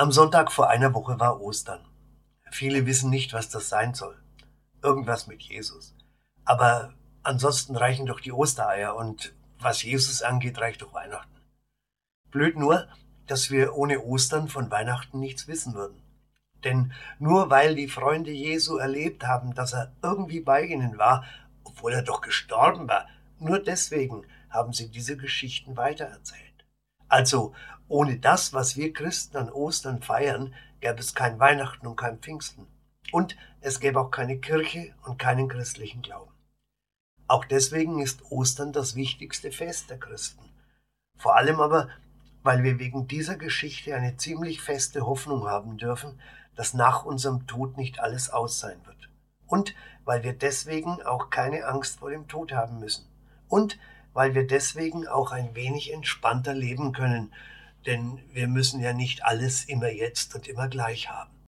Am Sonntag vor einer Woche war Ostern. Viele wissen nicht, was das sein soll. Irgendwas mit Jesus. Aber ansonsten reichen doch die Ostereier und was Jesus angeht, reicht doch Weihnachten. Blöd nur, dass wir ohne Ostern von Weihnachten nichts wissen würden. Denn nur weil die Freunde Jesu erlebt haben, dass er irgendwie bei ihnen war, obwohl er doch gestorben war, nur deswegen haben sie diese Geschichten weitererzählt. Also ohne das, was wir Christen an Ostern feiern, gäbe es kein Weihnachten und kein Pfingsten. Und es gäbe auch keine Kirche und keinen christlichen Glauben. Auch deswegen ist Ostern das wichtigste Fest der Christen. Vor allem aber, weil wir wegen dieser Geschichte eine ziemlich feste Hoffnung haben dürfen, dass nach unserem Tod nicht alles aus sein wird. Und weil wir deswegen auch keine Angst vor dem Tod haben müssen. Und weil wir deswegen auch ein wenig entspannter leben können, denn wir müssen ja nicht alles immer jetzt und immer gleich haben.